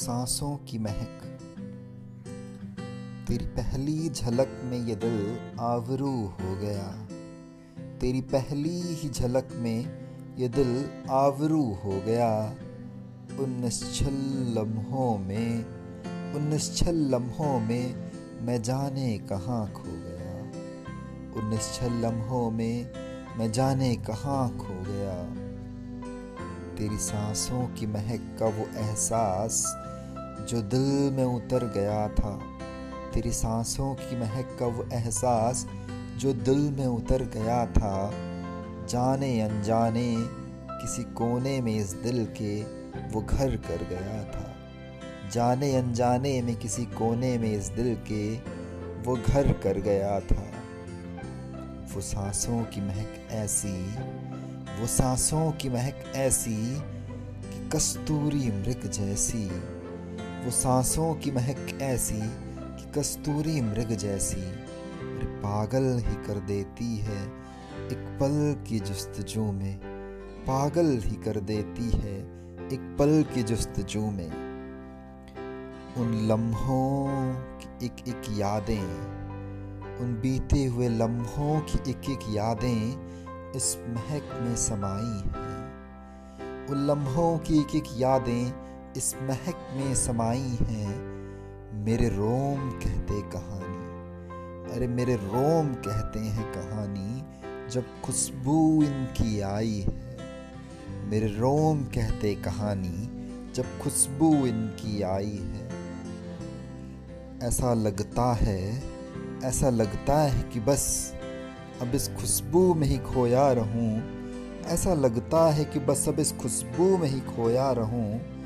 सांसों की महक। तेरी पहली झलक में ये दिल आवरू हो गया। तेरी पहली ही झलक में ये दिल आवरू हो गया। उन निश्चल लम्हों में, उन निश्चल लम्हों में मैं जाने कहाँ खो गया। उन निश्चल लम्हों में मैं जाने कहाँ खो गया। तेरी सांसों की महक का वो एहसास जो दिल में उतर गया था। तेरी सांसों की महक का वो एहसास जो दिल में उतर गया था। जाने अनजाने किसी कोने में इस दिल के वो घर कर गया था। जाने अनजाने में किसी कोने में इस दिल के वो घर कर गया था। वो सांसों की महक ऐसी, वो सांसों की महक ऐसी कि कस्तूरी मृग जैसी वो सांसों की महक ऐसी कि कस्तूरी मृग जैसी पागल ही कर देती है एक पल की जस्तजू में। पागल ही कर देती है एक पल की जस्तजू में। उन लम्हों की एक एक यादें, उन बीते हुए लम्हों की एक एक यादें इस महक में समाई हैं। उन लम्हों की एक एक यादें इस महक में समाई हैं मेरे रोम कहते कहानी। अरे मेरे रोम कहते हैं कहानी जब खुशबू इनकी आई है। मेरे रोम कहते कहानी जब खुशबू इनकी आई है। ऐसा लगता है, ऐसा लगता है कि बस अब इस खुशबू में ही खोया रहूँ। ऐसा लगता है कि बस अब इस खुशबू में ही खोया रहूँ।